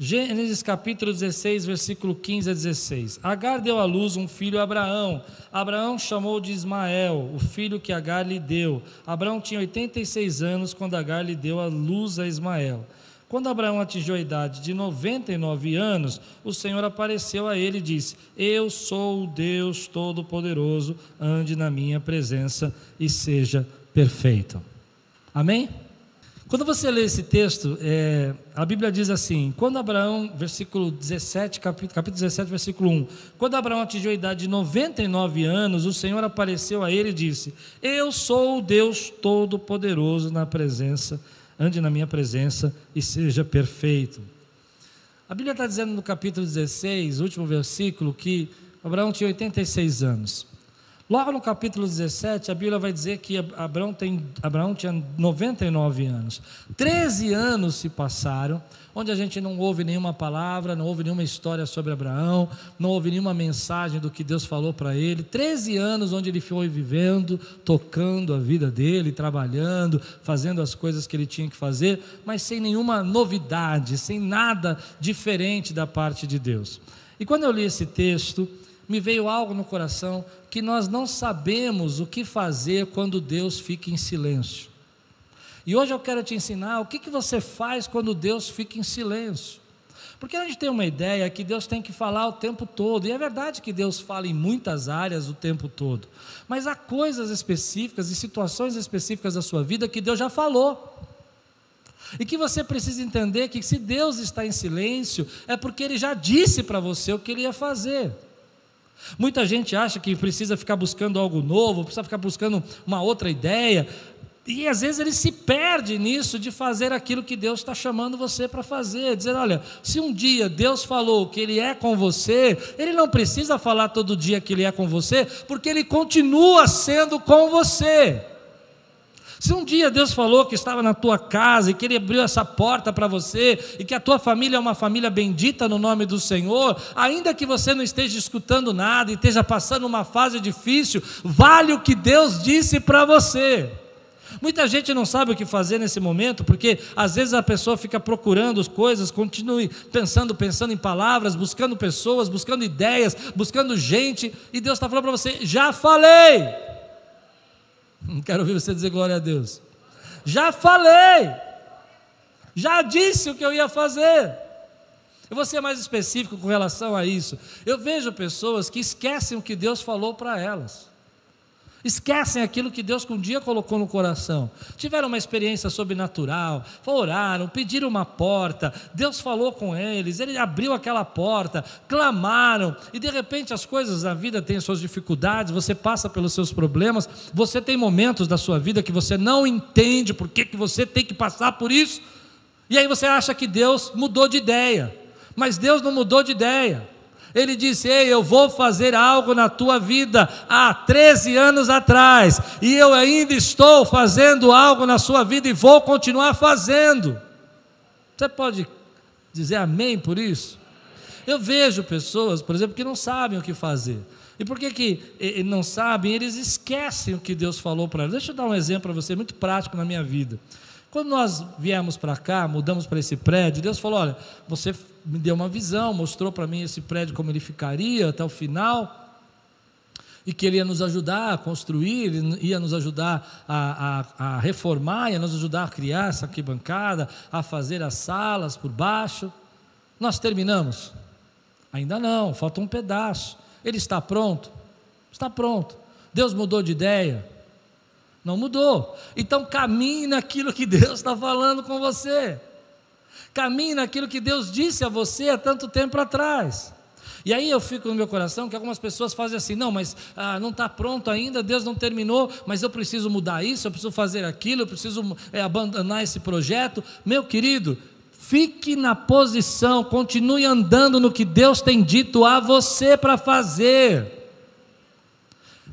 Gênesis capítulo 16, versículo 15 a 16. Agar deu à luz um filho a Abraão. Abraão chamou de Ismael, o filho que Agar lhe deu. Abraão tinha 86 anos quando Agar lhe deu a luz a Ismael. Quando Abraão atingiu a idade de 99 anos, o Senhor apareceu a ele e disse: Eu sou o Deus Todo-Poderoso, ande na minha presença e seja perfeito. Amém? Quando você lê esse texto, é, a Bíblia diz assim: quando Abraão, versículo 17, capítulo, capítulo 17, versículo 1, quando Abraão atingiu a idade de 99 anos, o Senhor apareceu a ele e disse: Eu sou o Deus Todo-Poderoso na presença, ande na minha presença e seja perfeito. A Bíblia está dizendo no capítulo 16, último versículo, que Abraão tinha 86 anos. Logo no capítulo 17, a Bíblia vai dizer que Abraão, tem, Abraão tinha 99 anos. 13 anos se passaram, onde a gente não ouve nenhuma palavra, não ouve nenhuma história sobre Abraão, não ouve nenhuma mensagem do que Deus falou para ele. 13 anos onde ele foi vivendo, tocando a vida dele, trabalhando, fazendo as coisas que ele tinha que fazer, mas sem nenhuma novidade, sem nada diferente da parte de Deus. E quando eu li esse texto, me veio algo no coração que nós não sabemos o que fazer quando Deus fica em silêncio. E hoje eu quero te ensinar o que, que você faz quando Deus fica em silêncio. Porque a gente tem uma ideia que Deus tem que falar o tempo todo, e é verdade que Deus fala em muitas áreas o tempo todo, mas há coisas específicas e situações específicas da sua vida que Deus já falou. E que você precisa entender que se Deus está em silêncio, é porque Ele já disse para você o que Ele ia fazer. Muita gente acha que precisa ficar buscando algo novo, precisa ficar buscando uma outra ideia, e às vezes ele se perde nisso de fazer aquilo que Deus está chamando você para fazer. Dizer, olha, se um dia Deus falou que Ele é com você, Ele não precisa falar todo dia que Ele é com você, porque Ele continua sendo com você. Se um dia Deus falou que estava na tua casa e que Ele abriu essa porta para você e que a tua família é uma família bendita no nome do Senhor, ainda que você não esteja escutando nada e esteja passando uma fase difícil, vale o que Deus disse para você. Muita gente não sabe o que fazer nesse momento, porque às vezes a pessoa fica procurando as coisas, continue pensando, pensando em palavras, buscando pessoas, buscando ideias, buscando gente, e Deus está falando para você: já falei. Não quero ouvir você dizer glória a Deus. Já falei. Já disse o que eu ia fazer. Eu vou ser mais específico com relação a isso. Eu vejo pessoas que esquecem o que Deus falou para elas. Esquecem aquilo que Deus um dia colocou no coração. Tiveram uma experiência sobrenatural, oraram, pediram uma porta, Deus falou com eles, ele abriu aquela porta, clamaram, e de repente as coisas da vida têm suas dificuldades, você passa pelos seus problemas, você tem momentos da sua vida que você não entende por que, que você tem que passar por isso, e aí você acha que Deus mudou de ideia, mas Deus não mudou de ideia. Ele disse: Ei, eu vou fazer algo na tua vida há 13 anos atrás, e eu ainda estou fazendo algo na sua vida e vou continuar fazendo. Você pode dizer amém por isso? Eu vejo pessoas, por exemplo, que não sabem o que fazer. E por que, que não sabem? Eles esquecem o que Deus falou para eles. Deixa eu dar um exemplo para você, muito prático na minha vida. Quando nós viemos para cá, mudamos para esse prédio, Deus falou: olha, você me deu uma visão, mostrou para mim esse prédio como ele ficaria até o final, e que ele ia nos ajudar a construir, ia nos ajudar a, a, a reformar, ia nos ajudar a criar essa arquibancada, a fazer as salas por baixo. Nós terminamos? Ainda não, falta um pedaço. Ele está pronto? Está pronto. Deus mudou de ideia? Não mudou. Então caminhe naquilo que Deus está falando com você. Caminhe naquilo que Deus disse a você há tanto tempo atrás. E aí eu fico no meu coração que algumas pessoas fazem assim: não, mas ah, não está pronto ainda, Deus não terminou, mas eu preciso mudar isso, eu preciso fazer aquilo, eu preciso é, abandonar esse projeto. Meu querido, fique na posição, continue andando no que Deus tem dito a você para fazer.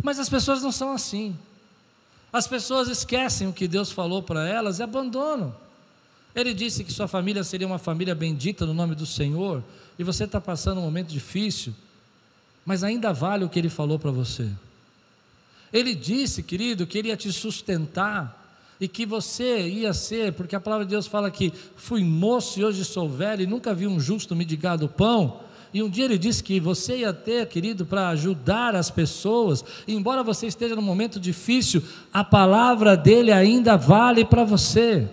Mas as pessoas não são assim. As pessoas esquecem o que Deus falou para elas e abandonam. Ele disse que sua família seria uma família bendita no nome do Senhor, e você está passando um momento difícil, mas ainda vale o que ele falou para você. Ele disse, querido, que ele ia te sustentar, e que você ia ser, porque a palavra de Deus fala que fui moço e hoje sou velho e nunca vi um justo mendigar do pão. E um dia ele disse que você ia ter, querido, para ajudar as pessoas, e embora você esteja num momento difícil, a palavra dele ainda vale para você.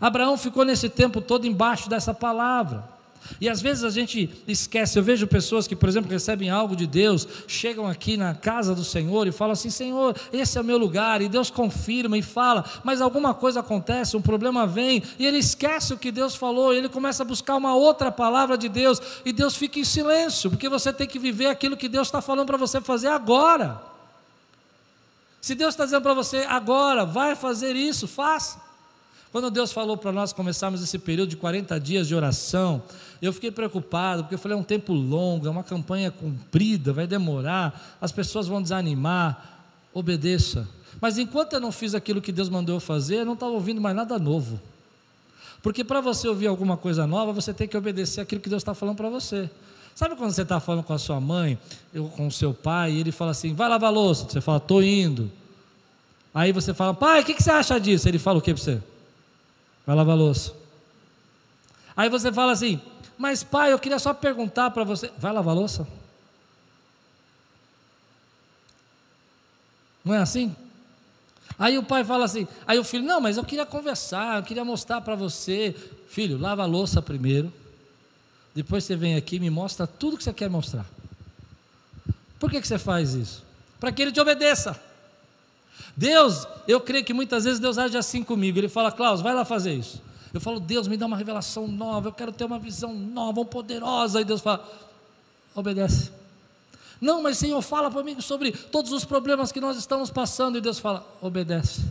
Abraão ficou nesse tempo todo embaixo dessa palavra. E às vezes a gente esquece. Eu vejo pessoas que, por exemplo, recebem algo de Deus, chegam aqui na casa do Senhor e falam assim: Senhor, esse é o meu lugar. E Deus confirma e fala, mas alguma coisa acontece, um problema vem, e ele esquece o que Deus falou, e ele começa a buscar uma outra palavra de Deus, e Deus fica em silêncio, porque você tem que viver aquilo que Deus está falando para você fazer agora. Se Deus está dizendo para você agora, vai fazer isso, faça. Quando Deus falou para nós começarmos esse período de 40 dias de oração, eu fiquei preocupado, porque eu falei, é um tempo longo, é uma campanha comprida, vai demorar, as pessoas vão desanimar. Obedeça. Mas enquanto eu não fiz aquilo que Deus mandou eu fazer, eu não estava ouvindo mais nada novo. Porque para você ouvir alguma coisa nova, você tem que obedecer aquilo que Deus está falando para você. Sabe quando você está falando com a sua mãe, ou com o seu pai, e ele fala assim, vai lavar louça, você fala, estou indo. Aí você fala, pai, o que, que, você acha disso? Ele fala o que para você? Vai lavar louça. Aí você fala assim, mas pai, eu queria só perguntar para você: vai lavar louça? Não é assim? Aí o pai fala assim, aí o filho, não, mas eu queria conversar, eu queria mostrar para você. Filho, lava a louça primeiro, depois você vem aqui e me mostra tudo que você quer mostrar. Por que, que você faz isso? Para que ele te obedeça. Deus, eu creio que muitas vezes Deus age assim comigo. Ele fala, Klaus, vai lá fazer isso. Eu falo, Deus, me dá uma revelação nova, eu quero ter uma visão nova, poderosa. E Deus fala, obedece. Não, mas Senhor, fala para mim sobre todos os problemas que nós estamos passando. E Deus fala, obedece.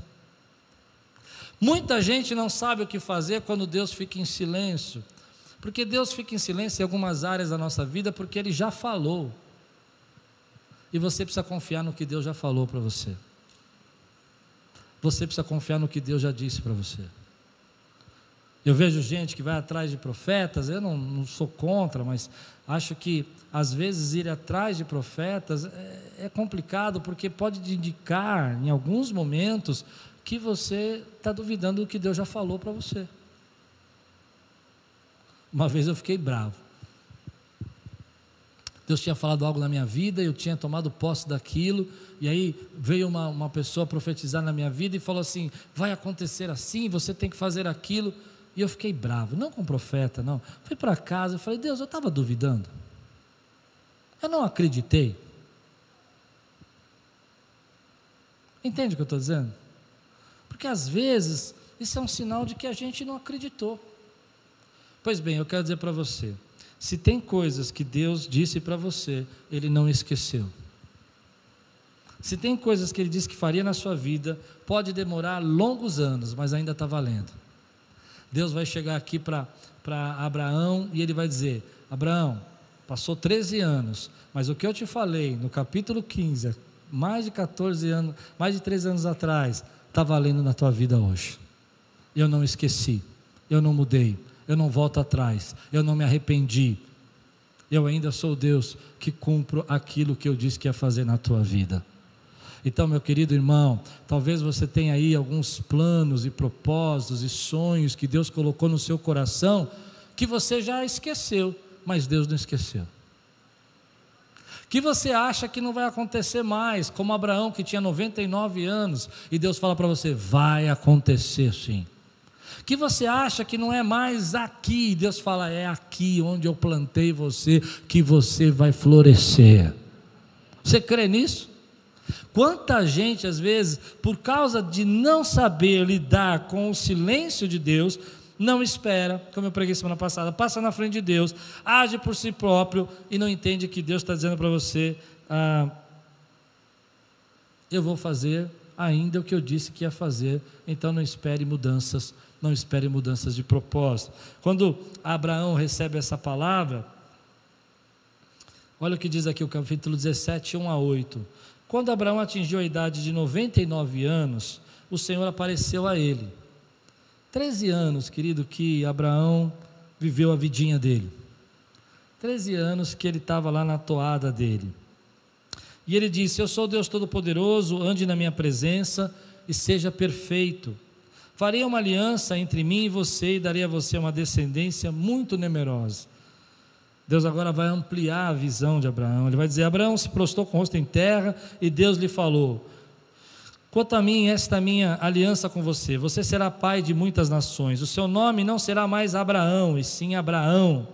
Muita gente não sabe o que fazer quando Deus fica em silêncio. Porque Deus fica em silêncio em algumas áreas da nossa vida, porque Ele já falou. E você precisa confiar no que Deus já falou para você. Você precisa confiar no que Deus já disse para você. Eu vejo gente que vai atrás de profetas, eu não, não, sou contra, mas acho que às vezes ir atrás de profetas é, é complicado, porque pode indicar, em alguns momentos, que você está duvidando do que Deus já falou para você. Uma vez eu fiquei bravo. Deus tinha falado algo na minha vida, eu tinha tomado posse daquilo, e aí veio uma, uma pessoa profetizar na minha vida e falou assim: vai acontecer assim, você tem que fazer aquilo. E eu fiquei bravo, não com o profeta, não. Fui para casa e falei, Deus, eu estava duvidando. Eu não acreditei. Entende o que eu estou dizendo? Porque às vezes isso é um sinal de que a gente não acreditou. Pois bem, eu quero dizer para você: se tem coisas que Deus disse para você, Ele não esqueceu. Se tem coisas que Ele disse que faria na sua vida, pode demorar longos anos, mas ainda está valendo. Deus vai chegar aqui para Abraão e ele vai dizer: Abraão, passou 13 anos, mas o que eu te falei no capítulo 15, mais de 14 anos, mais de 13 anos atrás, está valendo na tua vida hoje. Eu não esqueci, eu não mudei, eu não volto atrás, eu não me arrependi. Eu ainda sou Deus que cumpro aquilo que eu disse que ia fazer na tua vida. Então, meu querido irmão, talvez você tenha aí alguns planos e propósitos e sonhos que Deus colocou no seu coração que você já esqueceu, mas Deus não esqueceu. Que você acha que não vai acontecer mais, como Abraão que tinha 99 anos e Deus fala para você: vai acontecer sim. Que você acha que não é mais aqui, Deus fala: é aqui onde eu plantei você que você vai florescer. Você crê nisso? Quanta gente, às vezes, por causa de não saber lidar com o silêncio de Deus, não espera, como eu preguei semana passada, passa na frente de Deus, age por si próprio e não entende que Deus está dizendo para você: ah, eu vou fazer ainda o que eu disse que ia fazer, então não espere mudanças, não espere mudanças de propósito. Quando Abraão recebe essa palavra, olha o que diz aqui o capítulo 17, 1 a 8. Quando Abraão atingiu a idade de 99 anos, o Senhor apareceu a ele. 13 anos, querido, que Abraão viveu a vidinha dele. 13 anos que ele estava lá na toada dele. E ele disse: Eu sou Deus Todo-Poderoso, ande na minha presença e seja perfeito. Farei uma aliança entre mim e você e darei a você uma descendência muito numerosa. Deus agora vai ampliar a visão de Abraão. Ele vai dizer: Abraão se prostrou com o rosto em terra e Deus lhe falou: Quanto a mim, esta minha aliança com você. Você será pai de muitas nações. O seu nome não será mais Abraão, e sim Abraão.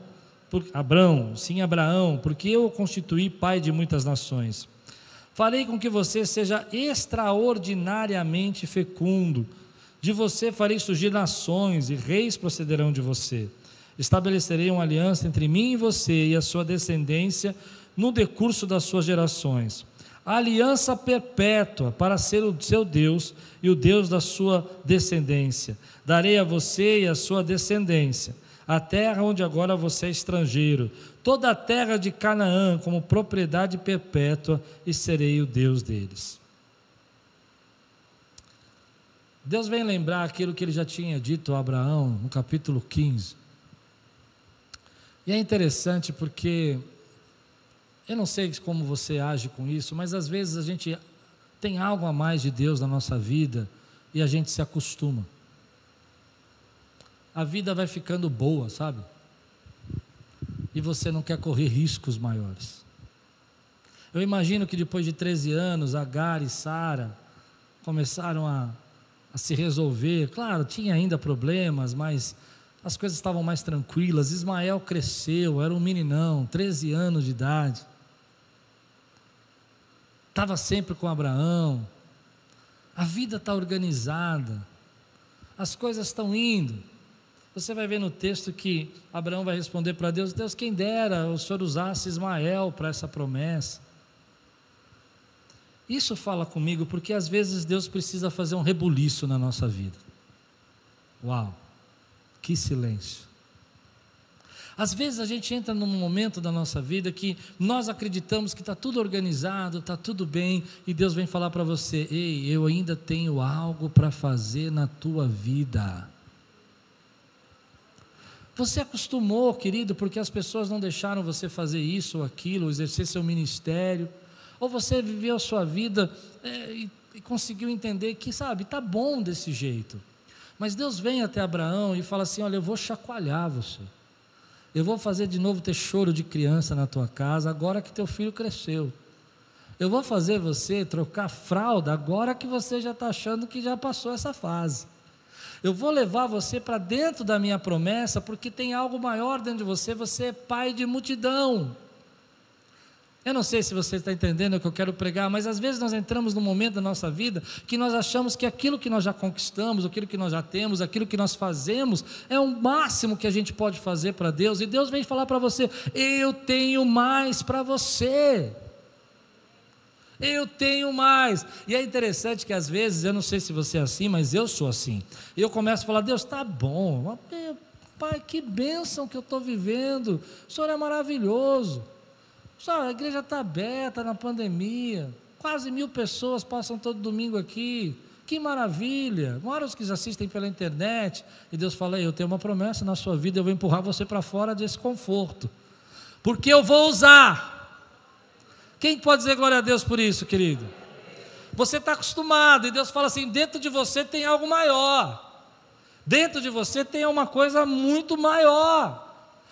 Por, Abraão, sim Abraão, porque eu o constituí pai de muitas nações. Farei com que você seja extraordinariamente fecundo. De você farei surgir nações, e reis procederão de você. Estabelecerei uma aliança entre mim e você e a sua descendência no decurso das suas gerações aliança perpétua para ser o seu Deus e o Deus da sua descendência. Darei a você e a sua descendência a terra onde agora você é estrangeiro, toda a terra de Canaã como propriedade perpétua, e serei o Deus deles. Deus vem lembrar aquilo que ele já tinha dito a Abraão no capítulo 15. E é interessante porque eu não sei como você age com isso, mas às vezes a gente tem algo a mais de Deus na nossa vida e a gente se acostuma. A vida vai ficando boa, sabe? E você não quer correr riscos maiores. Eu imagino que depois de 13 anos, Agar e Sara começaram a, a se resolver. Claro, tinha ainda problemas, mas as coisas estavam mais tranquilas. Ismael cresceu, era um meninão, 13 anos de idade estava sempre com Abraão. A vida está organizada, as coisas estão indo. Você vai ver no texto que Abraão vai responder para Deus: Deus, quem dera o Senhor usasse Ismael para essa promessa. Isso fala comigo porque às vezes Deus precisa fazer um rebuliço na nossa vida. Uau, que silêncio. Às vezes a gente entra num momento da nossa vida que nós acreditamos que está tudo organizado, está tudo bem, e Deus vem falar para você: ei, eu ainda tenho algo para fazer na tua vida. Você acostumou, querido, porque as pessoas não deixaram você fazer isso ou aquilo, exercer seu ministério, ou você viveu a sua vida é, e, e conseguiu entender que, sabe, está bom desse jeito. Mas Deus vem até Abraão e fala assim: Olha, eu vou chacoalhar você. Eu vou fazer de novo ter choro de criança na tua casa, agora que teu filho cresceu. Eu vou fazer você trocar fralda agora que você já está achando que já passou essa fase. Eu vou levar você para dentro da minha promessa, porque tem algo maior dentro de você, você é pai de multidão. Eu não sei se você está entendendo o que eu quero pregar, mas às vezes nós entramos num momento da nossa vida que nós achamos que aquilo que nós já conquistamos, aquilo que nós já temos, aquilo que nós fazemos, é o máximo que a gente pode fazer para Deus, e Deus vem falar para você: eu tenho mais para você. Eu tenho mais. E é interessante que às vezes, eu não sei se você é assim, mas eu sou assim. Eu começo a falar: Deus, está bom. Pai, que bênção que eu estou vivendo. O Senhor é maravilhoso. Só a igreja está aberta na pandemia. Quase mil pessoas passam todo domingo aqui. Que maravilha! Mora os que assistem pela internet. E Deus fala: Eu tenho uma promessa na sua vida, eu vou empurrar você para fora desse conforto. Porque eu vou usar. Quem pode dizer glória a Deus por isso, querido? Você está acostumado, e Deus fala assim: dentro de você tem algo maior. Dentro de você tem uma coisa muito maior.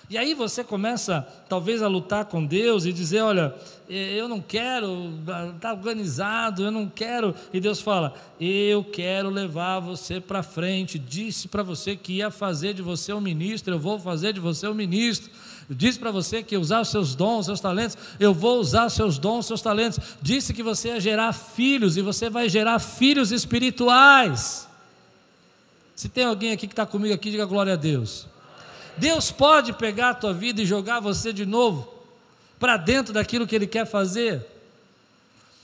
E aí você começa, talvez, a lutar com Deus e dizer: Olha, eu não quero, está organizado, eu não quero. E Deus fala: Eu quero levar você para frente. Disse para você que ia fazer de você um ministro, eu vou fazer de você um ministro. Disse para você que ia usar os seus dons, seus talentos, eu vou usar os seus dons, seus talentos. Disse que você ia gerar filhos e você vai gerar filhos espirituais. Se tem alguém aqui que está comigo aqui, diga glória a Deus. Deus pode pegar a tua vida e jogar você de novo para dentro daquilo que Ele quer fazer.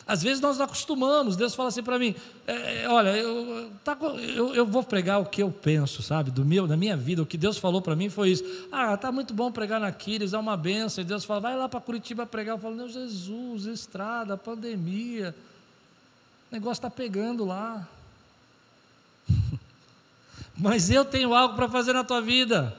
Às vezes nós não acostumamos, Deus fala assim para mim: é, é, olha, eu, tá, eu, eu, vou pregar o que eu penso, sabe, do meu, da minha vida, o que Deus falou para mim foi isso. Ah, tá muito bom pregar na Quiris, é uma benção. E Deus fala: vai lá para Curitiba pregar. Eu falo: meu Jesus, estrada, pandemia, o negócio está pegando lá. Mas eu tenho algo para fazer na tua vida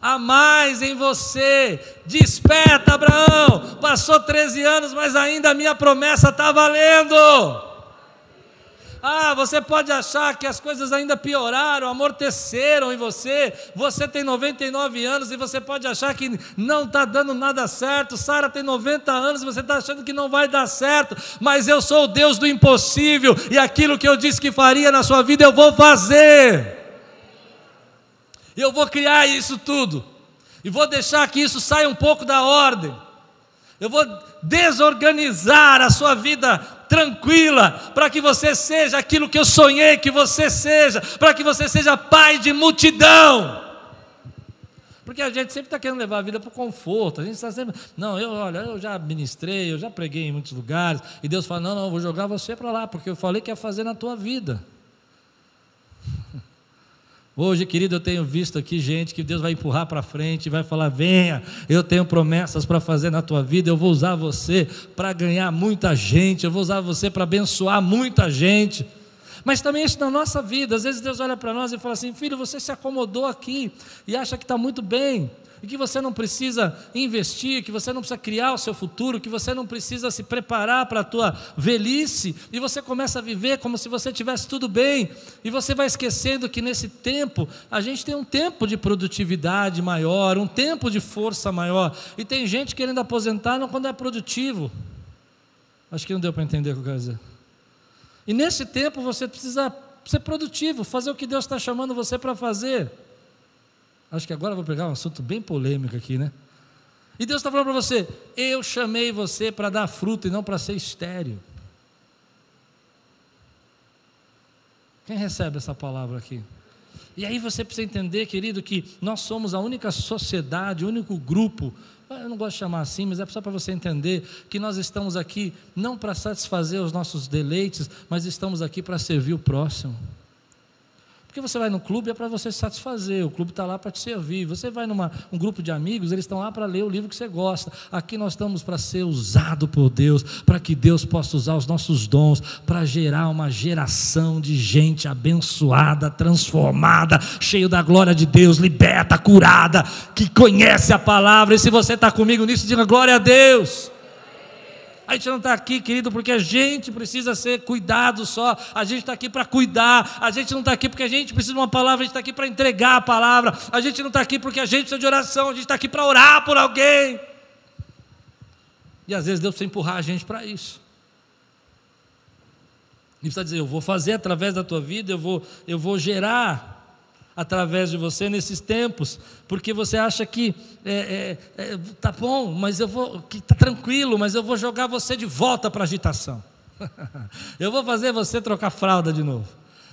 há mais em você. Desperta, Abraão. Passou 13 anos, mas ainda a minha promessa está valendo. Ah, você pode achar que as coisas ainda pioraram, amorteceram em você. Você tem 99 anos e você pode achar que não está dando nada certo. Sara tem 90 anos e você está achando que não vai dar certo. Mas eu sou o Deus do impossível e aquilo que eu disse que faria na sua vida eu vou fazer. Eu vou criar isso tudo e vou deixar que isso saia um pouco da ordem. Eu vou desorganizar a sua vida tranquila, para que você seja aquilo que eu sonhei que você seja, para que você seja pai de multidão. Porque a gente sempre está querendo levar a vida para o conforto. A gente está sempre. Não, eu, olha, eu já ministrei, eu já preguei em muitos lugares. E Deus fala: não, não, eu vou jogar você para lá, porque eu falei que ia fazer na tua vida. Hoje, querido, eu tenho visto aqui gente que Deus vai empurrar para frente, vai falar: venha, eu tenho promessas para fazer na tua vida, eu vou usar você para ganhar muita gente, eu vou usar você para abençoar muita gente. Mas também isso na nossa vida, às vezes Deus olha para nós e fala assim: filho, você se acomodou aqui e acha que está muito bem e que você não precisa investir, que você não precisa criar o seu futuro, que você não precisa se preparar para a tua velhice, e você começa a viver como se você tivesse tudo bem, e você vai esquecendo que nesse tempo a gente tem um tempo de produtividade maior, um tempo de força maior, e tem gente querendo aposentar não quando é produtivo. Acho que não deu para entender o que eu quero dizer. E nesse tempo você precisa ser produtivo, fazer o que Deus está chamando você para fazer. Acho que agora eu vou pegar um assunto bem polêmico aqui, né? E Deus está falando para você: eu chamei você para dar fruto e não para ser estéreo. Quem recebe essa palavra aqui? E aí você precisa entender, querido, que nós somos a única sociedade, o único grupo, eu não gosto de chamar assim, mas é só para você entender que nós estamos aqui não para satisfazer os nossos deleites, mas estamos aqui para servir o próximo. Porque você vai no clube é para você se satisfazer, o clube está lá para te servir. Você vai num um grupo de amigos, eles estão lá para ler o livro que você gosta. Aqui nós estamos para ser usado por Deus, para que Deus possa usar os nossos dons para gerar uma geração de gente abençoada, transformada, cheio da glória de Deus, liberta, curada, que conhece a palavra. E se você está comigo nisso, diga glória a Deus. A gente não está aqui, querido, porque a gente precisa ser cuidado só. A gente está aqui para cuidar. A gente não está aqui porque a gente precisa de uma palavra. A gente está aqui para entregar a palavra. A gente não está aqui porque a gente precisa de oração. A gente está aqui para orar por alguém. E às vezes Deus precisa empurrar a gente para isso. E precisa dizer: Eu vou fazer através da tua vida, eu vou, eu vou gerar através de você nesses tempos, porque você acha que é, é, é, tá bom, mas eu vou, que tá tranquilo, mas eu vou jogar você de volta para a agitação. eu vou fazer você trocar fralda de novo.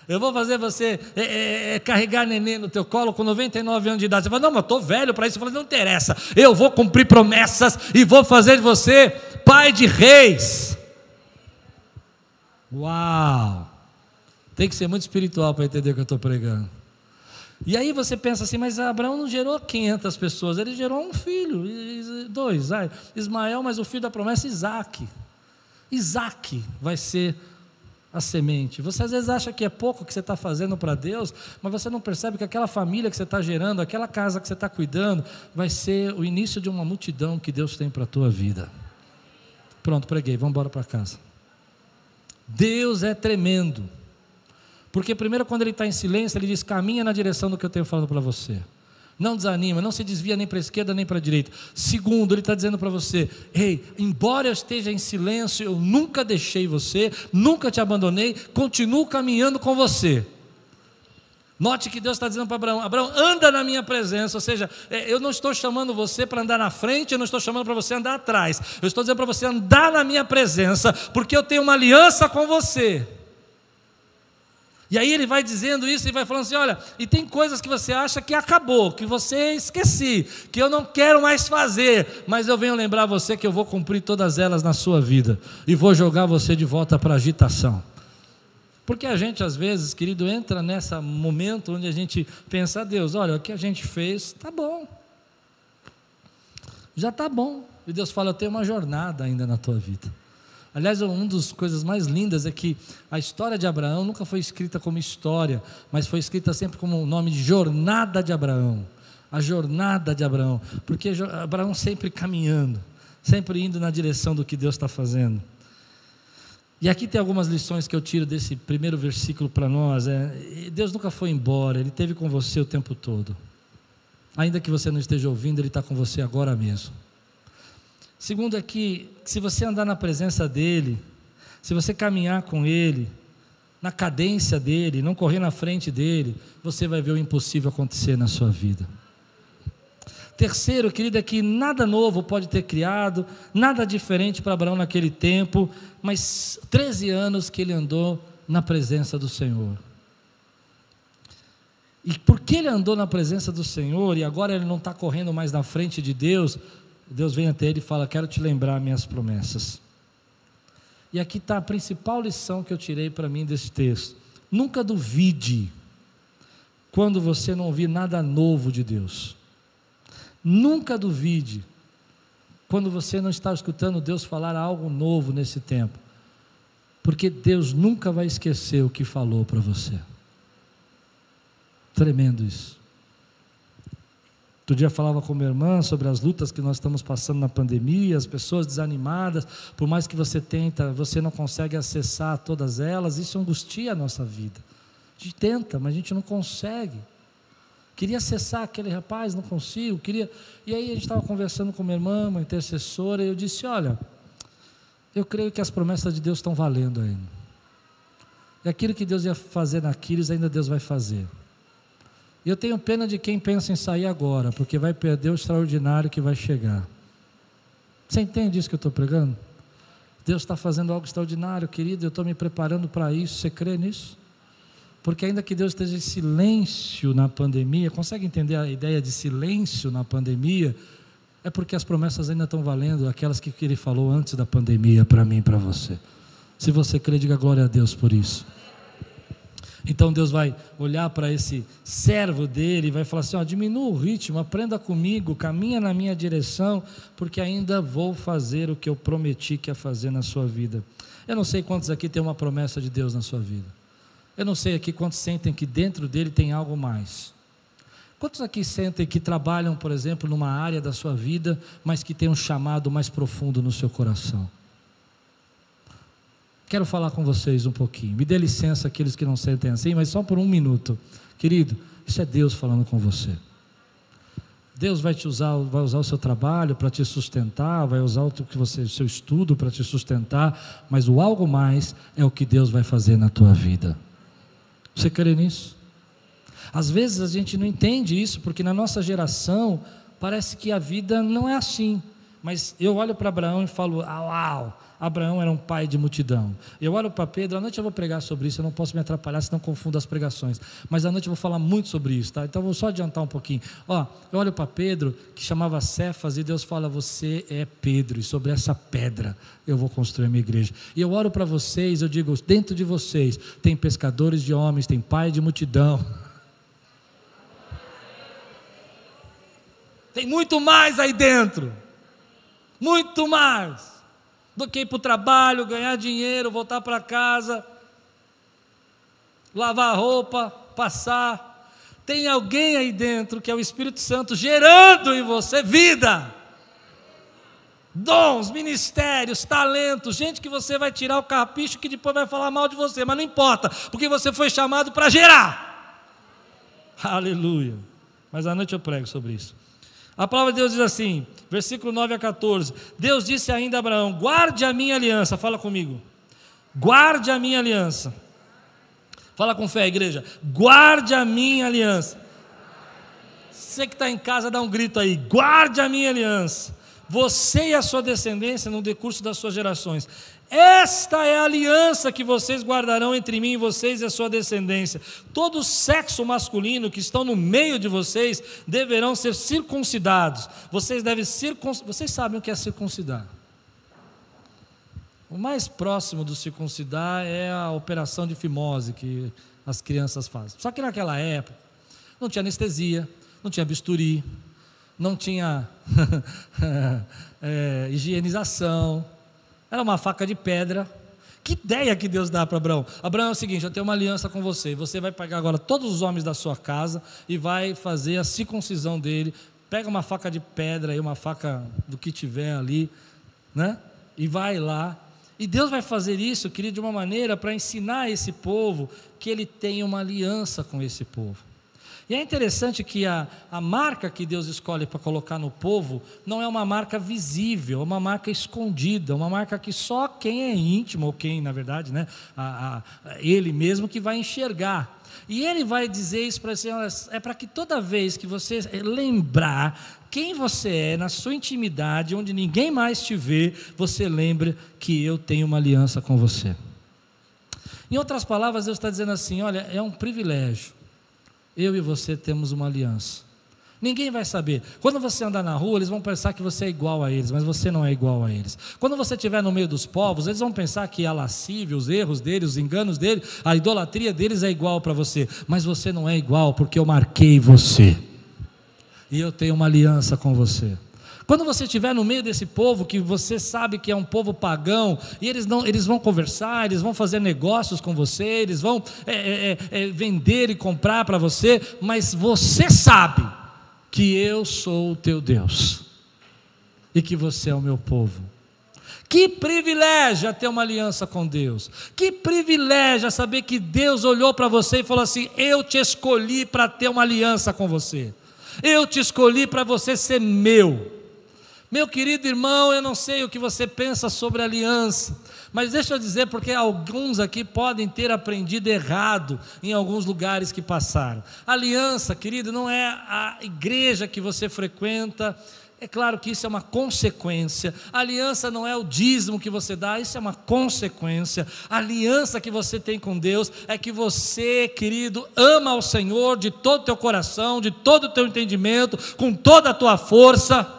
Eu vou fazer você é, é, carregar neném no teu colo com 99 anos de idade. Você fala, não, mas estou velho para isso. Eu falo, não interessa. Eu vou cumprir promessas e vou fazer de você pai de reis. Uau! Tem que ser muito espiritual para entender o que eu estou pregando. E aí você pensa assim, mas Abraão não gerou 500 pessoas, ele gerou um filho, dois, Ismael, mas o filho da promessa, Isaac. Isaac vai ser a semente. Você às vezes acha que é pouco que você está fazendo para Deus, mas você não percebe que aquela família que você está gerando, aquela casa que você está cuidando, vai ser o início de uma multidão que Deus tem para a tua vida. Pronto, preguei, vamos embora para casa. Deus é tremendo. Porque, primeiro, quando ele está em silêncio, ele diz: caminha na direção do que eu tenho falado para você. Não desanima, não se desvia nem para a esquerda nem para a direita. Segundo, ele está dizendo para você: Ei, embora eu esteja em silêncio, eu nunca deixei você, nunca te abandonei, continuo caminhando com você. Note que Deus está dizendo para Abraão: Abraão, anda na minha presença. Ou seja, é, eu não estou chamando você para andar na frente, eu não estou chamando para você andar atrás. Eu estou dizendo para você andar na minha presença, porque eu tenho uma aliança com você. E aí ele vai dizendo isso e vai falando assim: olha, e tem coisas que você acha que acabou, que você esqueci, que eu não quero mais fazer, mas eu venho lembrar você que eu vou cumprir todas elas na sua vida e vou jogar você de volta para a agitação. Porque a gente, às vezes, querido, entra nesse momento onde a gente pensa, Deus, olha, o que a gente fez está bom. Já está bom. E Deus fala, eu tenho uma jornada ainda na tua vida. Aliás, uma das coisas mais lindas é que a história de Abraão nunca foi escrita como história, mas foi escrita sempre como o nome de jornada de Abraão. A jornada de Abraão, porque Abraão sempre caminhando, sempre indo na direção do que Deus está fazendo. E aqui tem algumas lições que eu tiro desse primeiro versículo para nós. É, Deus nunca foi embora, Ele esteve com você o tempo todo. Ainda que você não esteja ouvindo, Ele está com você agora mesmo. Segundo é que, se você andar na presença dEle, se você caminhar com Ele, na cadência dEle, não correr na frente dEle, você vai ver o impossível acontecer na sua vida. Terceiro, querido, é que nada novo pode ter criado, nada diferente para Abraão naquele tempo, mas 13 anos que ele andou na presença do Senhor. E porque ele andou na presença do Senhor e agora ele não está correndo mais na frente de Deus, Deus vem até ele e fala: Quero te lembrar minhas promessas. E aqui está a principal lição que eu tirei para mim desse texto. Nunca duvide quando você não ouvir nada novo de Deus. Nunca duvide quando você não está escutando Deus falar algo novo nesse tempo, porque Deus nunca vai esquecer o que falou para você. Tremendo isso. Outro dia falava com minha irmã sobre as lutas que nós estamos passando na pandemia, as pessoas desanimadas, por mais que você tenta, você não consegue acessar todas elas, isso angustia a nossa vida. A gente tenta, mas a gente não consegue. Queria acessar aquele rapaz, não consigo. Queria. E aí a gente estava conversando com minha irmã, uma intercessora, e eu disse: Olha, eu creio que as promessas de Deus estão valendo ainda. E aquilo que Deus ia fazer naqueles, ainda Deus vai fazer. Eu tenho pena de quem pensa em sair agora, porque vai perder o extraordinário que vai chegar. Você entende isso que eu estou pregando? Deus está fazendo algo extraordinário, querido, eu estou me preparando para isso. Você crê nisso? Porque ainda que Deus esteja em silêncio na pandemia, consegue entender a ideia de silêncio na pandemia? É porque as promessas ainda estão valendo, aquelas que ele falou antes da pandemia para mim e para você. Se você crê, diga glória a Deus por isso. Então Deus vai olhar para esse servo dele e vai falar assim: ó, diminua o ritmo, aprenda comigo, caminha na minha direção, porque ainda vou fazer o que eu prometi que ia fazer na sua vida. Eu não sei quantos aqui tem uma promessa de Deus na sua vida. Eu não sei aqui quantos sentem que dentro dele tem algo mais. Quantos aqui sentem que trabalham, por exemplo, numa área da sua vida, mas que tem um chamado mais profundo no seu coração? Quero falar com vocês um pouquinho. Me dê licença aqueles que não sentem assim, mas só por um minuto. Querido, isso é Deus falando com você. Deus vai te usar, vai usar o seu trabalho para te sustentar, vai usar o, que você, o seu estudo para te sustentar, mas o algo mais é o que Deus vai fazer na tua vida. Você crê nisso? Às vezes a gente não entende isso, porque na nossa geração parece que a vida não é assim. Mas eu olho para Abraão e falo: ah, uau, Abraão era um pai de multidão. Eu olho para Pedro, à noite eu vou pregar sobre isso, eu não posso me atrapalhar, senão confundo as pregações. Mas à noite eu vou falar muito sobre isso, tá? Então eu vou só adiantar um pouquinho. Ó, eu olho para Pedro, que chamava Cefas, e Deus fala: Você é Pedro, e sobre essa pedra eu vou construir a minha igreja. E eu oro para vocês, eu digo: dentro de vocês tem pescadores de homens, tem pai de multidão. Tem muito mais aí dentro. Muito mais do que ir para o trabalho, ganhar dinheiro, voltar para casa, lavar roupa, passar. Tem alguém aí dentro que é o Espírito Santo gerando em você vida, dons, ministérios, talentos, gente que você vai tirar o carpicho que depois vai falar mal de você, mas não importa, porque você foi chamado para gerar. Aleluia. Mas à noite eu prego sobre isso. A palavra de Deus diz assim, versículo 9 a 14: Deus disse ainda a Abraão: Guarde a minha aliança, fala comigo. Guarde a minha aliança. Fala com fé, igreja. Guarde a minha aliança. Você que está em casa, dá um grito aí: Guarde a minha aliança. Você e a sua descendência no decurso das suas gerações. Esta é a aliança que vocês guardarão entre mim e vocês e a sua descendência. Todo sexo masculino que estão no meio de vocês deverão ser circuncidados. Vocês devem circuncidar. Vocês sabem o que é circuncidar? O mais próximo do circuncidar é a operação de fimose que as crianças fazem. Só que naquela época não tinha anestesia, não tinha bisturi, não tinha é, higienização era uma faca de pedra. Que ideia que Deus dá para Abraão? Abraão é o seguinte: eu tenho uma aliança com você. Você vai pegar agora todos os homens da sua casa e vai fazer a circuncisão dele. Pega uma faca de pedra e uma faca do que tiver ali, né? E vai lá E Deus vai fazer isso, querido, de uma maneira para ensinar esse povo que ele tem uma aliança com esse povo. E é interessante que a, a marca que Deus escolhe para colocar no povo não é uma marca visível, é uma marca escondida, uma marca que só quem é íntimo, ou quem, na verdade, né, a, a, ele mesmo que vai enxergar. E ele vai dizer isso para você, é para que toda vez que você lembrar quem você é na sua intimidade, onde ninguém mais te vê, você lembre que eu tenho uma aliança com você. Em outras palavras, Deus está dizendo assim: olha, é um privilégio eu e você temos uma aliança. Ninguém vai saber. Quando você andar na rua, eles vão pensar que você é igual a eles, mas você não é igual a eles. Quando você estiver no meio dos povos, eles vão pensar que a lascívia, os erros deles, os enganos deles, a idolatria deles é igual para você, mas você não é igual porque eu marquei você. E eu tenho uma aliança com você. Quando você estiver no meio desse povo que você sabe que é um povo pagão, e eles, não, eles vão conversar, eles vão fazer negócios com você, eles vão é, é, é, é vender e comprar para você, mas você sabe que eu sou o teu Deus e que você é o meu povo. Que privilégio ter uma aliança com Deus. Que privilégio saber que Deus olhou para você e falou assim: Eu te escolhi para ter uma aliança com você. Eu te escolhi para você ser meu. Meu querido irmão, eu não sei o que você pensa sobre aliança, mas deixa eu dizer, porque alguns aqui podem ter aprendido errado em alguns lugares que passaram. Aliança, querido, não é a igreja que você frequenta, é claro que isso é uma consequência. A aliança não é o dízimo que você dá, isso é uma consequência. A aliança que você tem com Deus é que você, querido, ama ao Senhor de todo o teu coração, de todo o teu entendimento, com toda a tua força.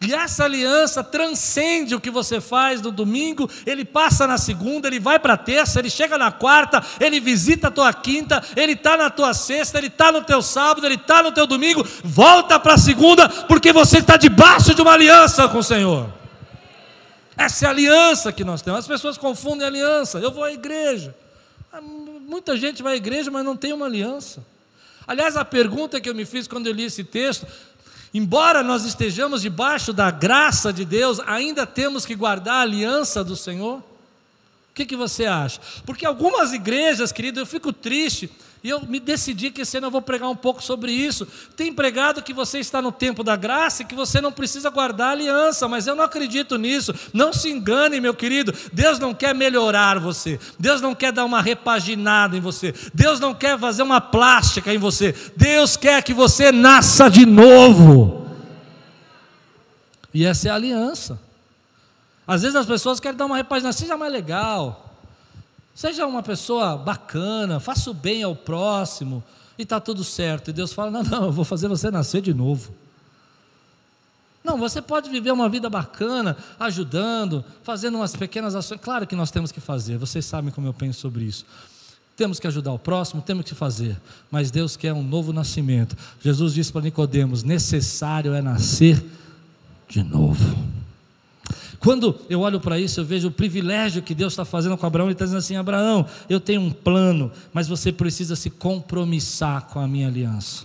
E essa aliança transcende o que você faz no domingo, ele passa na segunda, ele vai para a terça, ele chega na quarta, ele visita a tua quinta, ele está na tua sexta, ele está no teu sábado, ele está no teu domingo, volta para a segunda, porque você está debaixo de uma aliança com o Senhor. Essa é a aliança que nós temos. As pessoas confundem aliança. Eu vou à igreja. Ah, muita gente vai à igreja, mas não tem uma aliança. Aliás, a pergunta que eu me fiz quando eu li esse texto Embora nós estejamos debaixo da graça de Deus, ainda temos que guardar a aliança do Senhor? O que, que você acha? Porque algumas igrejas, querido, eu fico triste e eu me decidi que esse ano eu vou pregar um pouco sobre isso. Tem pregado que você está no tempo da graça e que você não precisa guardar aliança, mas eu não acredito nisso. Não se engane, meu querido. Deus não quer melhorar você. Deus não quer dar uma repaginada em você. Deus não quer fazer uma plástica em você. Deus quer que você nasça de novo. E essa é a aliança. Às vezes as pessoas querem dar uma repaginação, seja mais legal. Seja uma pessoa bacana, faça o bem ao próximo e está tudo certo. E Deus fala: Não, não, eu vou fazer você nascer de novo. Não, você pode viver uma vida bacana, ajudando, fazendo umas pequenas ações. Claro que nós temos que fazer, vocês sabem como eu penso sobre isso. Temos que ajudar o próximo, temos que fazer, mas Deus quer um novo nascimento. Jesus disse para Nicodemos: necessário é nascer de novo. Quando eu olho para isso, eu vejo o privilégio que Deus está fazendo com Abraão. Ele está dizendo assim: Abraão, eu tenho um plano, mas você precisa se compromissar com a minha aliança.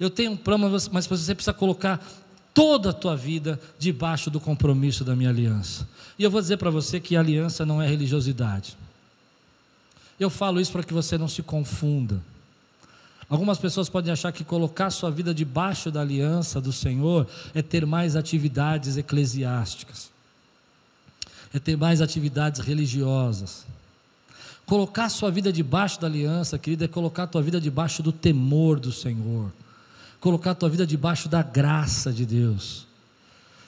Eu tenho um plano, mas você precisa colocar toda a tua vida debaixo do compromisso da minha aliança. E eu vou dizer para você que aliança não é religiosidade. Eu falo isso para que você não se confunda. Algumas pessoas podem achar que colocar sua vida debaixo da aliança do Senhor é ter mais atividades eclesiásticas, é ter mais atividades religiosas. Colocar sua vida debaixo da aliança, querida, é colocar tua vida debaixo do temor do Senhor, colocar tua vida debaixo da graça de Deus.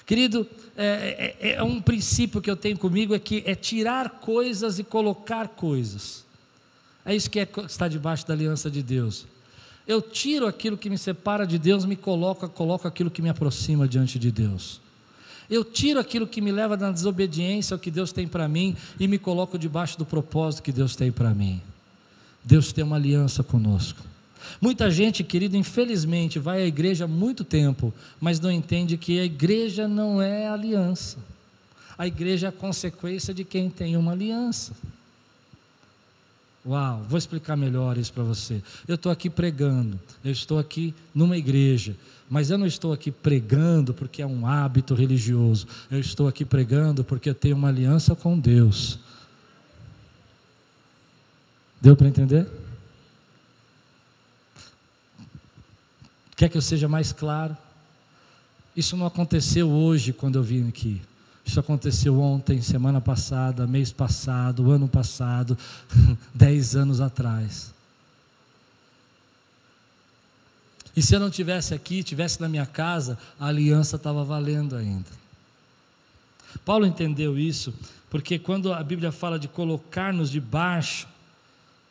Querido, é, é, é um princípio que eu tenho comigo é que é tirar coisas e colocar coisas. É isso que é estar debaixo da aliança de Deus. Eu tiro aquilo que me separa de Deus, me coloco, coloco aquilo que me aproxima diante de Deus. Eu tiro aquilo que me leva na desobediência ao que Deus tem para mim e me coloco debaixo do propósito que Deus tem para mim. Deus tem uma aliança conosco. Muita gente, querido, infelizmente, vai à igreja há muito tempo, mas não entende que a igreja não é aliança. A igreja é a consequência de quem tem uma aliança. Uau, vou explicar melhor isso para você. Eu estou aqui pregando, eu estou aqui numa igreja, mas eu não estou aqui pregando porque é um hábito religioso, eu estou aqui pregando porque eu tenho uma aliança com Deus. Deu para entender? Quer que eu seja mais claro? Isso não aconteceu hoje quando eu vim aqui. Isso aconteceu ontem, semana passada, mês passado, ano passado, dez anos atrás. E se eu não tivesse aqui, tivesse na minha casa, a aliança estava valendo ainda. Paulo entendeu isso, porque quando a Bíblia fala de colocar-nos debaixo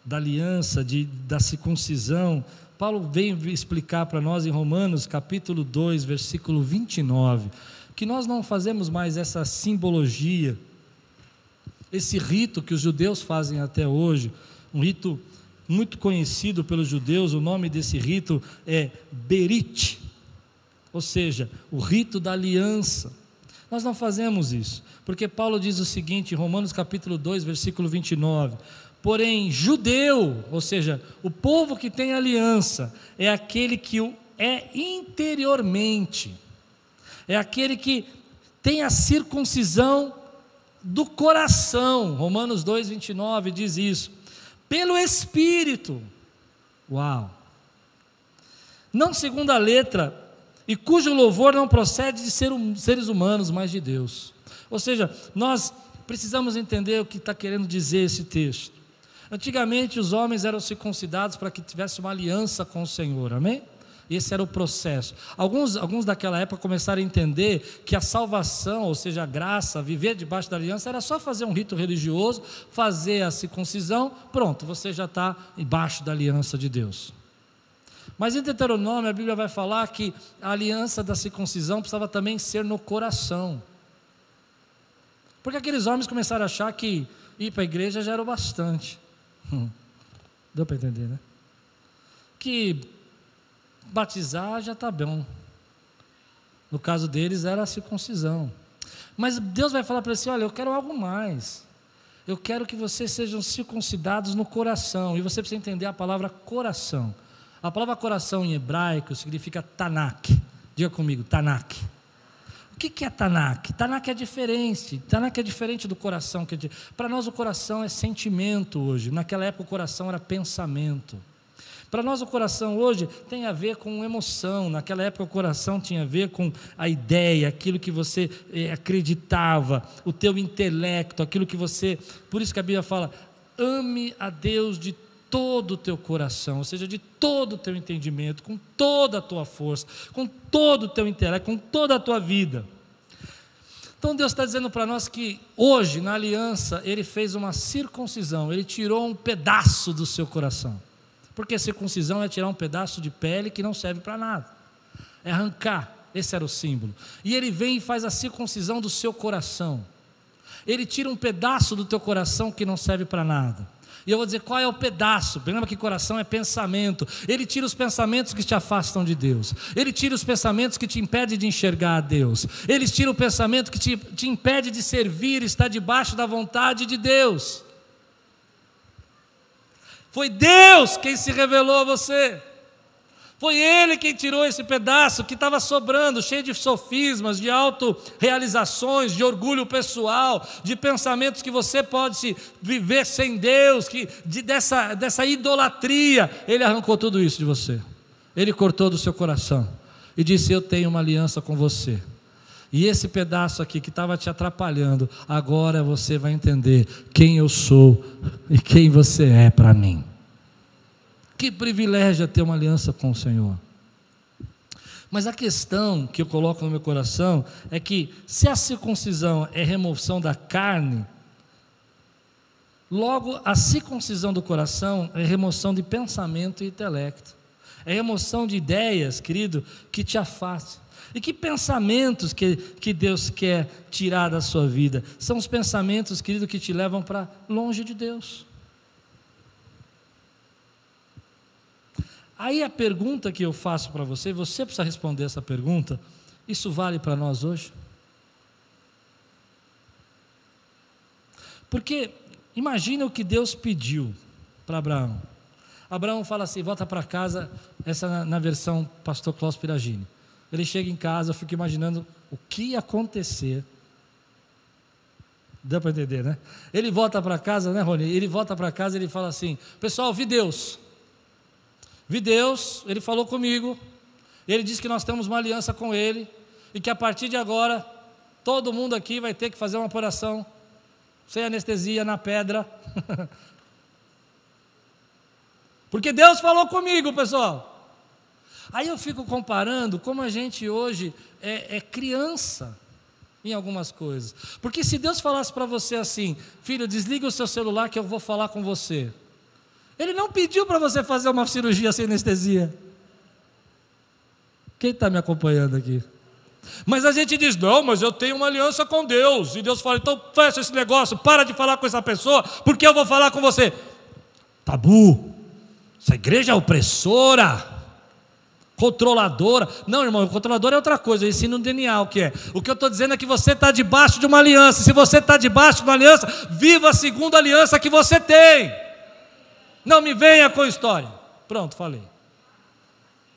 da aliança, de, da circuncisão, Paulo vem explicar para nós em Romanos capítulo 2, versículo 29 que nós não fazemos mais essa simbologia, esse rito que os judeus fazem até hoje, um rito muito conhecido pelos judeus, o nome desse rito é Berit, ou seja, o rito da aliança. Nós não fazemos isso, porque Paulo diz o seguinte em Romanos capítulo 2, versículo 29: Porém, judeu, ou seja, o povo que tem aliança, é aquele que o é interiormente é aquele que tem a circuncisão do coração. Romanos 2, 29 diz isso. Pelo Espírito. Uau! Não segundo a letra, e cujo louvor não procede de ser, seres humanos, mas de Deus. Ou seja, nós precisamos entender o que está querendo dizer esse texto. Antigamente os homens eram circuncidados para que tivesse uma aliança com o Senhor, amém? Esse era o processo. Alguns, alguns daquela época começaram a entender que a salvação, ou seja, a graça, viver debaixo da aliança, era só fazer um rito religioso, fazer a circuncisão, pronto, você já está embaixo da aliança de Deus. Mas em Deuteronômio a Bíblia vai falar que a aliança da circuncisão precisava também ser no coração. Porque aqueles homens começaram a achar que ir para a igreja já era o bastante. Hum. Deu para entender, né? Que batizar já está bom. No caso deles era a circuncisão. Mas Deus vai falar para ele assim: olha, eu quero algo mais. Eu quero que vocês sejam circuncidados no coração. E você precisa entender a palavra coração. A palavra coração em hebraico significa tanak. Diga comigo, tanak. O que é tanak? Tanak é diferente. Tanak é diferente do coração. Para nós o coração é sentimento hoje. Naquela época o coração era pensamento. Para nós, o coração hoje tem a ver com emoção. Naquela época, o coração tinha a ver com a ideia, aquilo que você eh, acreditava, o teu intelecto, aquilo que você. Por isso que a Bíblia fala: ame a Deus de todo o teu coração, ou seja, de todo o teu entendimento, com toda a tua força, com todo o teu intelecto, com toda a tua vida. Então Deus está dizendo para nós que hoje, na aliança, Ele fez uma circuncisão, Ele tirou um pedaço do seu coração. Porque circuncisão é tirar um pedaço de pele que não serve para nada, é arrancar. Esse era o símbolo. E ele vem e faz a circuncisão do seu coração. Ele tira um pedaço do teu coração que não serve para nada. E eu vou dizer qual é o pedaço. Lembra que coração é pensamento. Ele tira os pensamentos que te afastam de Deus. Ele tira os pensamentos que te impedem de enxergar a Deus. Ele tira o pensamento que te, te impede de servir, estar debaixo da vontade de Deus. Foi Deus quem se revelou a você. Foi Ele quem tirou esse pedaço que estava sobrando, cheio de sofismas, de autorrealizações, de orgulho pessoal, de pensamentos que você pode se viver sem Deus, que, de, dessa, dessa idolatria. Ele arrancou tudo isso de você. Ele cortou do seu coração e disse: Eu tenho uma aliança com você. E esse pedaço aqui que estava te atrapalhando, agora você vai entender quem eu sou e quem você é para mim. Que privilégio é ter uma aliança com o Senhor. Mas a questão que eu coloco no meu coração é que se a circuncisão é remoção da carne, logo a circuncisão do coração é remoção de pensamento e intelecto. É remoção de ideias, querido, que te afastam. E que pensamentos que, que Deus quer tirar da sua vida? São os pensamentos, querido, que te levam para longe de Deus. Aí a pergunta que eu faço para você, você precisa responder essa pergunta: isso vale para nós hoje? Porque imagina o que Deus pediu. para Abraão. Abraão fala assim: volta para casa, essa na, na versão pastor Klaus Piragini. Ele chega em casa, eu fico imaginando o que ia acontecer. Dá para entender, né? Ele volta para casa, né, Rony? Ele volta para casa e ele fala assim: Pessoal, vi Deus. Vi Deus, ele falou comigo. Ele disse que nós temos uma aliança com ele e que a partir de agora todo mundo aqui vai ter que fazer uma oração sem anestesia na pedra. Porque Deus falou comigo, pessoal. Aí eu fico comparando como a gente hoje é, é criança em algumas coisas. Porque se Deus falasse para você assim, filho, desliga o seu celular que eu vou falar com você. Ele não pediu para você fazer uma cirurgia sem anestesia. Quem está me acompanhando aqui? Mas a gente diz: não, mas eu tenho uma aliança com Deus. E Deus fala: então fecha esse negócio, para de falar com essa pessoa, porque eu vou falar com você. Tabu, essa igreja é opressora, controladora. Não, irmão, controladora é outra coisa, eu ensino no DNA o que é. O que eu estou dizendo é que você está debaixo de uma aliança. Se você está debaixo de uma aliança, viva a segunda aliança que você tem. Não me venha com história. Pronto, falei.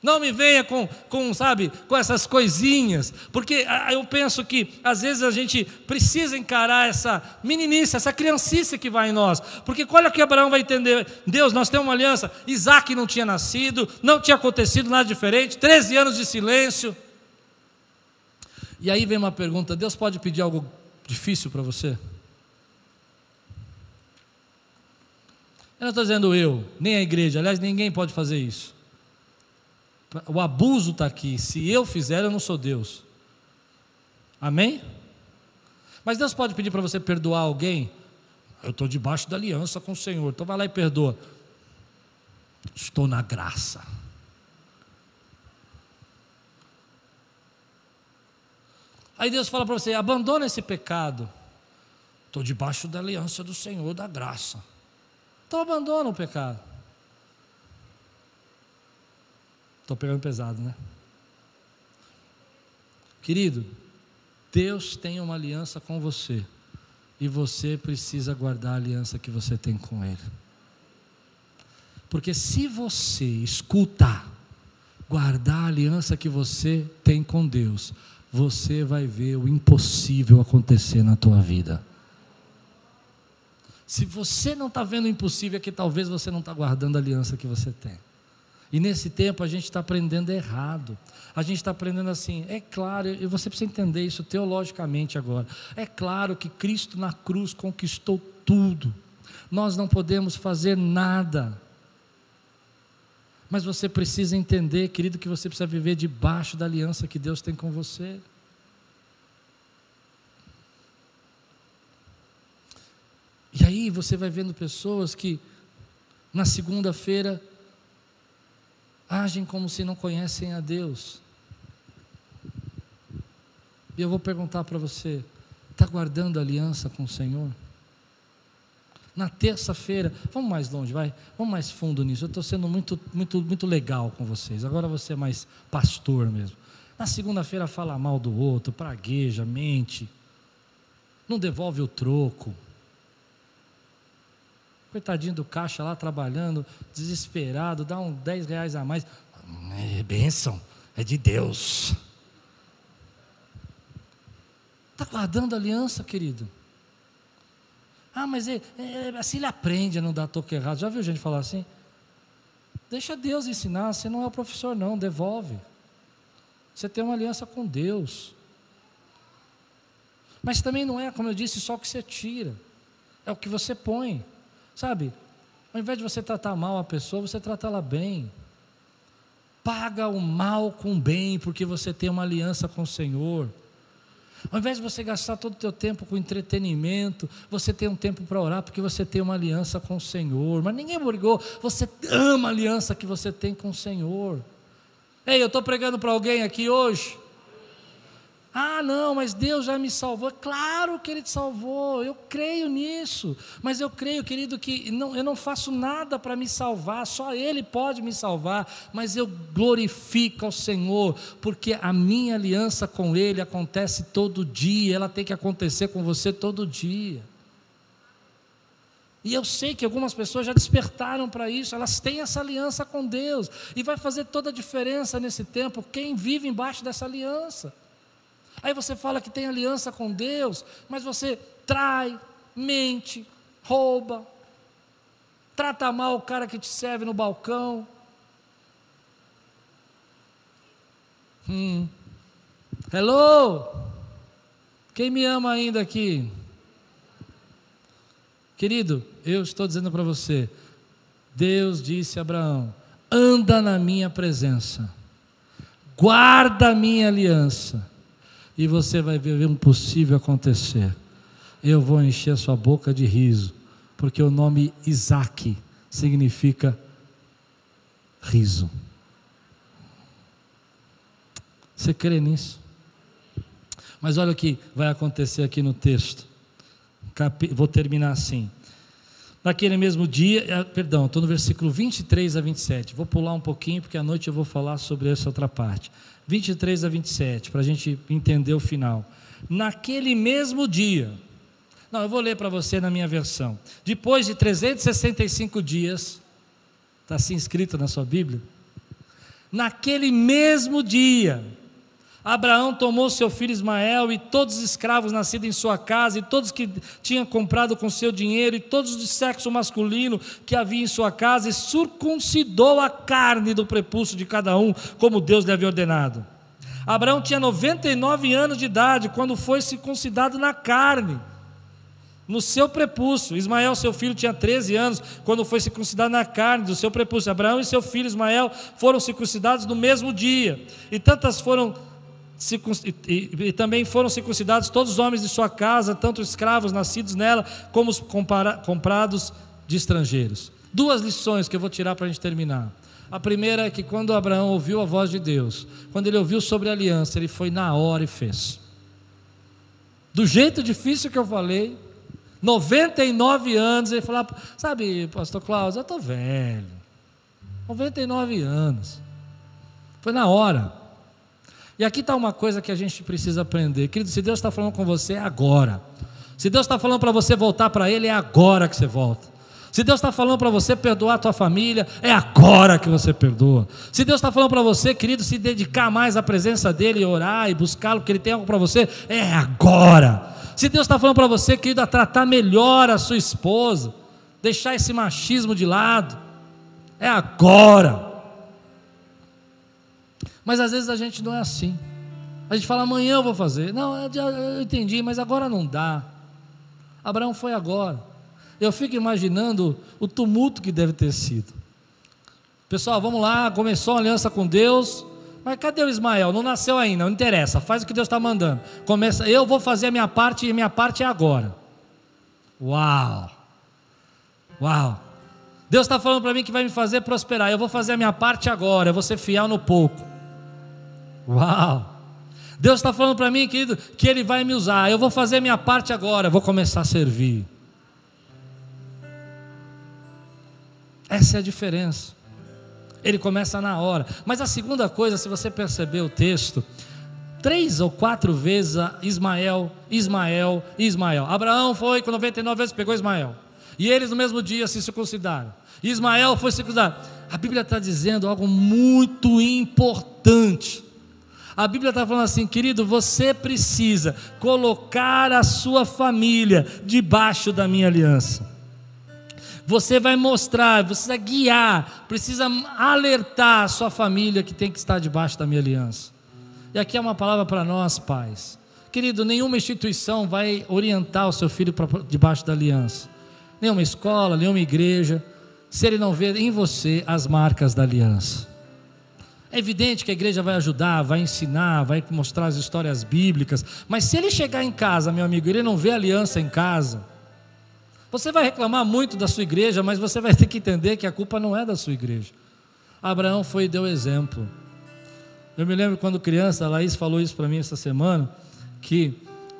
Não me venha com, com, sabe, com essas coisinhas, porque eu penso que às vezes a gente precisa encarar essa meninice, essa criancice que vai em nós, porque olha que Abraão vai entender: Deus, nós temos uma aliança. Isaac não tinha nascido, não tinha acontecido nada diferente, 13 anos de silêncio. E aí vem uma pergunta: Deus pode pedir algo difícil para você? Eu não estou dizendo eu, nem a igreja, aliás, ninguém pode fazer isso. O abuso está aqui. Se eu fizer, eu não sou Deus. Amém? Mas Deus pode pedir para você perdoar alguém? Eu estou debaixo da aliança com o Senhor. Então vai lá e perdoa. Estou na graça. Aí Deus fala para você: abandona esse pecado. Estou debaixo da aliança do Senhor, da graça. Então abandona o pecado. Estou pegando pesado, né? Querido, Deus tem uma aliança com você e você precisa guardar a aliança que você tem com Ele. Porque se você escutar, guardar a aliança que você tem com Deus, você vai ver o impossível acontecer na tua vida. Se você não está vendo o impossível, é que talvez você não está guardando a aliança que você tem. E nesse tempo a gente está aprendendo errado. A gente está aprendendo assim, é claro, e você precisa entender isso teologicamente agora. É claro que Cristo na cruz conquistou tudo. Nós não podemos fazer nada. Mas você precisa entender, querido, que você precisa viver debaixo da aliança que Deus tem com você. E aí você vai vendo pessoas que na segunda-feira agem como se não conhecem a Deus. E eu vou perguntar para você: está guardando aliança com o Senhor? Na terça-feira, vamos mais longe, vai, vamos mais fundo nisso. Eu estou sendo muito, muito, muito legal com vocês. Agora você é mais pastor mesmo. Na segunda-feira fala mal do outro, pragueja, mente, não devolve o troco. Coitadinho do caixa lá trabalhando, desesperado, dá uns 10 reais a mais. É bênção, é de Deus. Está guardando aliança, querido. Ah, mas é, é, assim ele aprende a não dar toque errado. Já viu gente falar assim? Deixa Deus ensinar, você não é o professor, não, devolve. Você tem uma aliança com Deus. Mas também não é, como eu disse, só o que você tira, é o que você põe. Sabe? Ao invés de você tratar mal a pessoa, você trata ela bem. Paga o mal com o bem, porque você tem uma aliança com o Senhor. Ao invés de você gastar todo o teu tempo com entretenimento, você tem um tempo para orar, porque você tem uma aliança com o Senhor. Mas ninguém brigou, você ama a aliança que você tem com o Senhor. Ei, eu estou pregando para alguém aqui hoje ah, não, mas Deus já me salvou. Claro que Ele te salvou, eu creio nisso. Mas eu creio, querido, que não, eu não faço nada para me salvar, só Ele pode me salvar. Mas eu glorifico ao Senhor, porque a minha aliança com Ele acontece todo dia, ela tem que acontecer com você todo dia. E eu sei que algumas pessoas já despertaram para isso, elas têm essa aliança com Deus. E vai fazer toda a diferença nesse tempo quem vive embaixo dessa aliança. Aí você fala que tem aliança com Deus, mas você trai, mente, rouba, trata mal o cara que te serve no balcão. Hum. Hello? Quem me ama ainda aqui? Querido, eu estou dizendo para você, Deus disse a Abraão: anda na minha presença, guarda a minha aliança, e você vai ver um possível acontecer. Eu vou encher sua boca de riso, porque o nome Isaac significa riso. Você crê nisso? Mas olha o que vai acontecer aqui no texto. Vou terminar assim. Naquele mesmo dia, eh, perdão, estou no versículo 23 a 27. Vou pular um pouquinho, porque à noite eu vou falar sobre essa outra parte. 23 a 27, para a gente entender o final. Naquele mesmo dia, não, eu vou ler para você na minha versão. Depois de 365 dias, está assim escrito na sua Bíblia? Naquele mesmo dia, Abraão tomou seu filho Ismael e todos os escravos nascidos em sua casa, e todos que tinham comprado com seu dinheiro, e todos de sexo masculino que havia em sua casa, e circuncidou a carne do prepúcio de cada um, como Deus lhe havia ordenado. Abraão tinha 99 anos de idade quando foi circuncidado na carne, no seu prepúcio. Ismael, seu filho, tinha 13 anos quando foi circuncidado na carne do seu prepúcio. Abraão e seu filho Ismael foram circuncidados no mesmo dia, e tantas foram e, também foram circuncidados todos os homens de sua casa, tanto escravos nascidos nela, como os comprados de estrangeiros. Duas lições que eu vou tirar para a gente terminar. A primeira é que quando Abraão ouviu a voz de Deus, quando ele ouviu sobre a aliança, ele foi na hora e fez. Do jeito difícil que eu falei, 99 anos, ele falou: Sabe, Pastor Cláudio, eu estou velho. 99 anos. Foi na hora. E aqui está uma coisa que a gente precisa aprender. Querido, se Deus está falando com você, é agora. Se Deus está falando para você voltar para Ele, é agora que você volta. Se Deus está falando para você perdoar a tua família, é agora que você perdoa. Se Deus está falando para você, querido, se dedicar mais à presença dEle, orar e buscá-lo, porque Ele tem algo para você, é agora. Se Deus está falando para você, querido, a tratar melhor a sua esposa, deixar esse machismo de lado, é agora. Mas às vezes a gente não é assim. A gente fala, amanhã eu vou fazer. Não, eu entendi, mas agora não dá. Abraão foi agora. Eu fico imaginando o tumulto que deve ter sido. Pessoal, vamos lá, começou a aliança com Deus, mas cadê o Ismael? Não nasceu ainda, não interessa, faz o que Deus está mandando. Começa, eu vou fazer a minha parte e minha parte é agora. Uau! Uau! Deus está falando para mim que vai me fazer prosperar. Eu vou fazer a minha parte agora, eu vou ser fiel no pouco. Uau! Deus está falando para mim, querido, que Ele vai me usar. Eu vou fazer minha parte agora, vou começar a servir. Essa é a diferença. Ele começa na hora. Mas a segunda coisa, se você perceber o texto, três ou quatro vezes Ismael, Ismael, Ismael. Abraão foi com 99 vezes, pegou Ismael. E eles no mesmo dia se circuncidaram. Ismael foi circuncidado. A Bíblia está dizendo algo muito importante. A Bíblia está falando assim, querido, você precisa colocar a sua família debaixo da minha aliança. Você vai mostrar, precisa guiar, precisa alertar a sua família que tem que estar debaixo da minha aliança. E aqui é uma palavra para nós, pais. Querido, nenhuma instituição vai orientar o seu filho para debaixo da aliança. Nenhuma escola, nenhuma igreja, se ele não ver em você as marcas da aliança. É evidente que a igreja vai ajudar, vai ensinar, vai mostrar as histórias bíblicas, mas se ele chegar em casa, meu amigo, ele não vê aliança em casa, você vai reclamar muito da sua igreja, mas você vai ter que entender que a culpa não é da sua igreja. Abraão foi e deu exemplo. Eu me lembro quando criança, a Laís falou isso para mim essa semana, que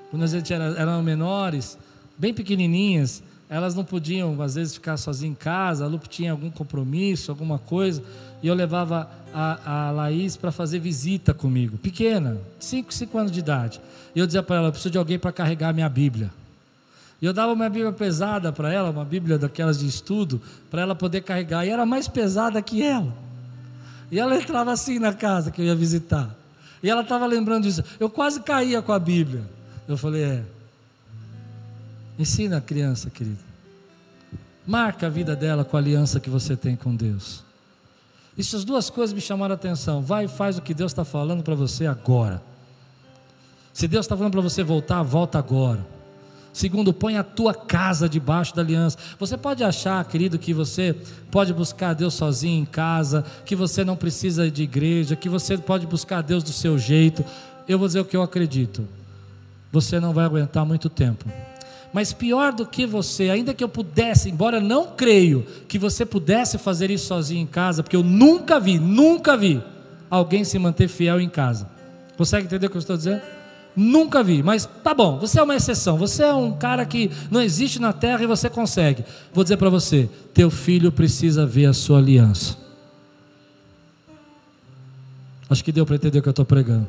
quando a gente era, eram menores, bem pequenininhas, elas não podiam, às vezes, ficar sozinhas em casa, a Lupe tinha algum compromisso, alguma coisa, e eu levava a, a Laís para fazer visita comigo, pequena, 5, 5 anos de idade. E eu dizia para ela: eu preciso de alguém para carregar a minha Bíblia. E eu dava uma Bíblia pesada para ela, uma Bíblia daquelas de estudo, para ela poder carregar. E era mais pesada que ela. E ela entrava assim na casa que eu ia visitar. E ela estava lembrando disso. Eu quase caía com a Bíblia. Eu falei: é. Ensina a criança, querido. Marca a vida dela com a aliança que você tem com Deus. Essas duas coisas me chamaram a atenção. Vai e faz o que Deus está falando para você agora. Se Deus está falando para você voltar, volta agora. Segundo, põe a tua casa debaixo da aliança. Você pode achar, querido, que você pode buscar Deus sozinho em casa, que você não precisa de igreja, que você pode buscar Deus do seu jeito. Eu vou dizer o que eu acredito. Você não vai aguentar muito tempo. Mas pior do que você, ainda que eu pudesse, embora não creio que você pudesse fazer isso sozinho em casa, porque eu nunca vi, nunca vi alguém se manter fiel em casa. Consegue entender o que eu estou dizendo? Nunca vi, mas tá bom, você é uma exceção, você é um cara que não existe na terra e você consegue. Vou dizer para você: teu filho precisa ver a sua aliança. Acho que deu para entender o que eu estou pregando.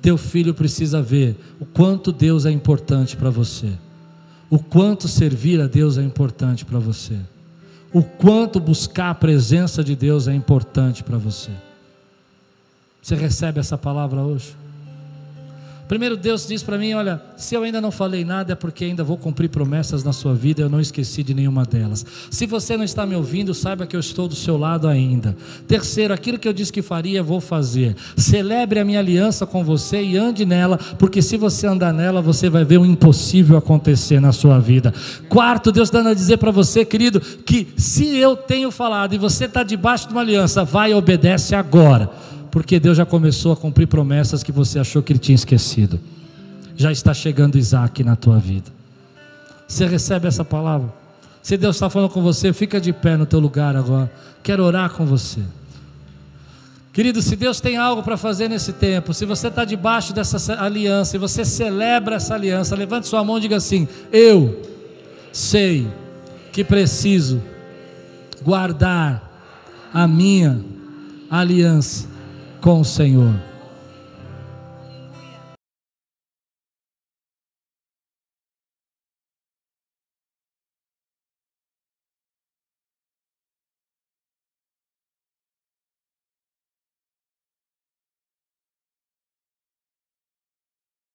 Teu filho precisa ver o quanto Deus é importante para você, o quanto servir a Deus é importante para você, o quanto buscar a presença de Deus é importante para você. Você recebe essa palavra hoje? Primeiro, Deus diz para mim: Olha, se eu ainda não falei nada é porque ainda vou cumprir promessas na sua vida, eu não esqueci de nenhuma delas. Se você não está me ouvindo, saiba que eu estou do seu lado ainda. Terceiro, aquilo que eu disse que faria, vou fazer. Celebre a minha aliança com você e ande nela, porque se você andar nela, você vai ver o impossível acontecer na sua vida. Quarto, Deus dando a dizer para você, querido, que se eu tenho falado e você está debaixo de uma aliança, vai e obedece agora porque Deus já começou a cumprir promessas que você achou que ele tinha esquecido. Já está chegando Isaac na tua vida. Você recebe essa palavra? Se Deus está falando com você, fica de pé no teu lugar agora. Quero orar com você. Querido, se Deus tem algo para fazer nesse tempo, se você está debaixo dessa aliança e você celebra essa aliança, levante sua mão e diga assim: Eu sei que preciso guardar a minha aliança com o Senhor.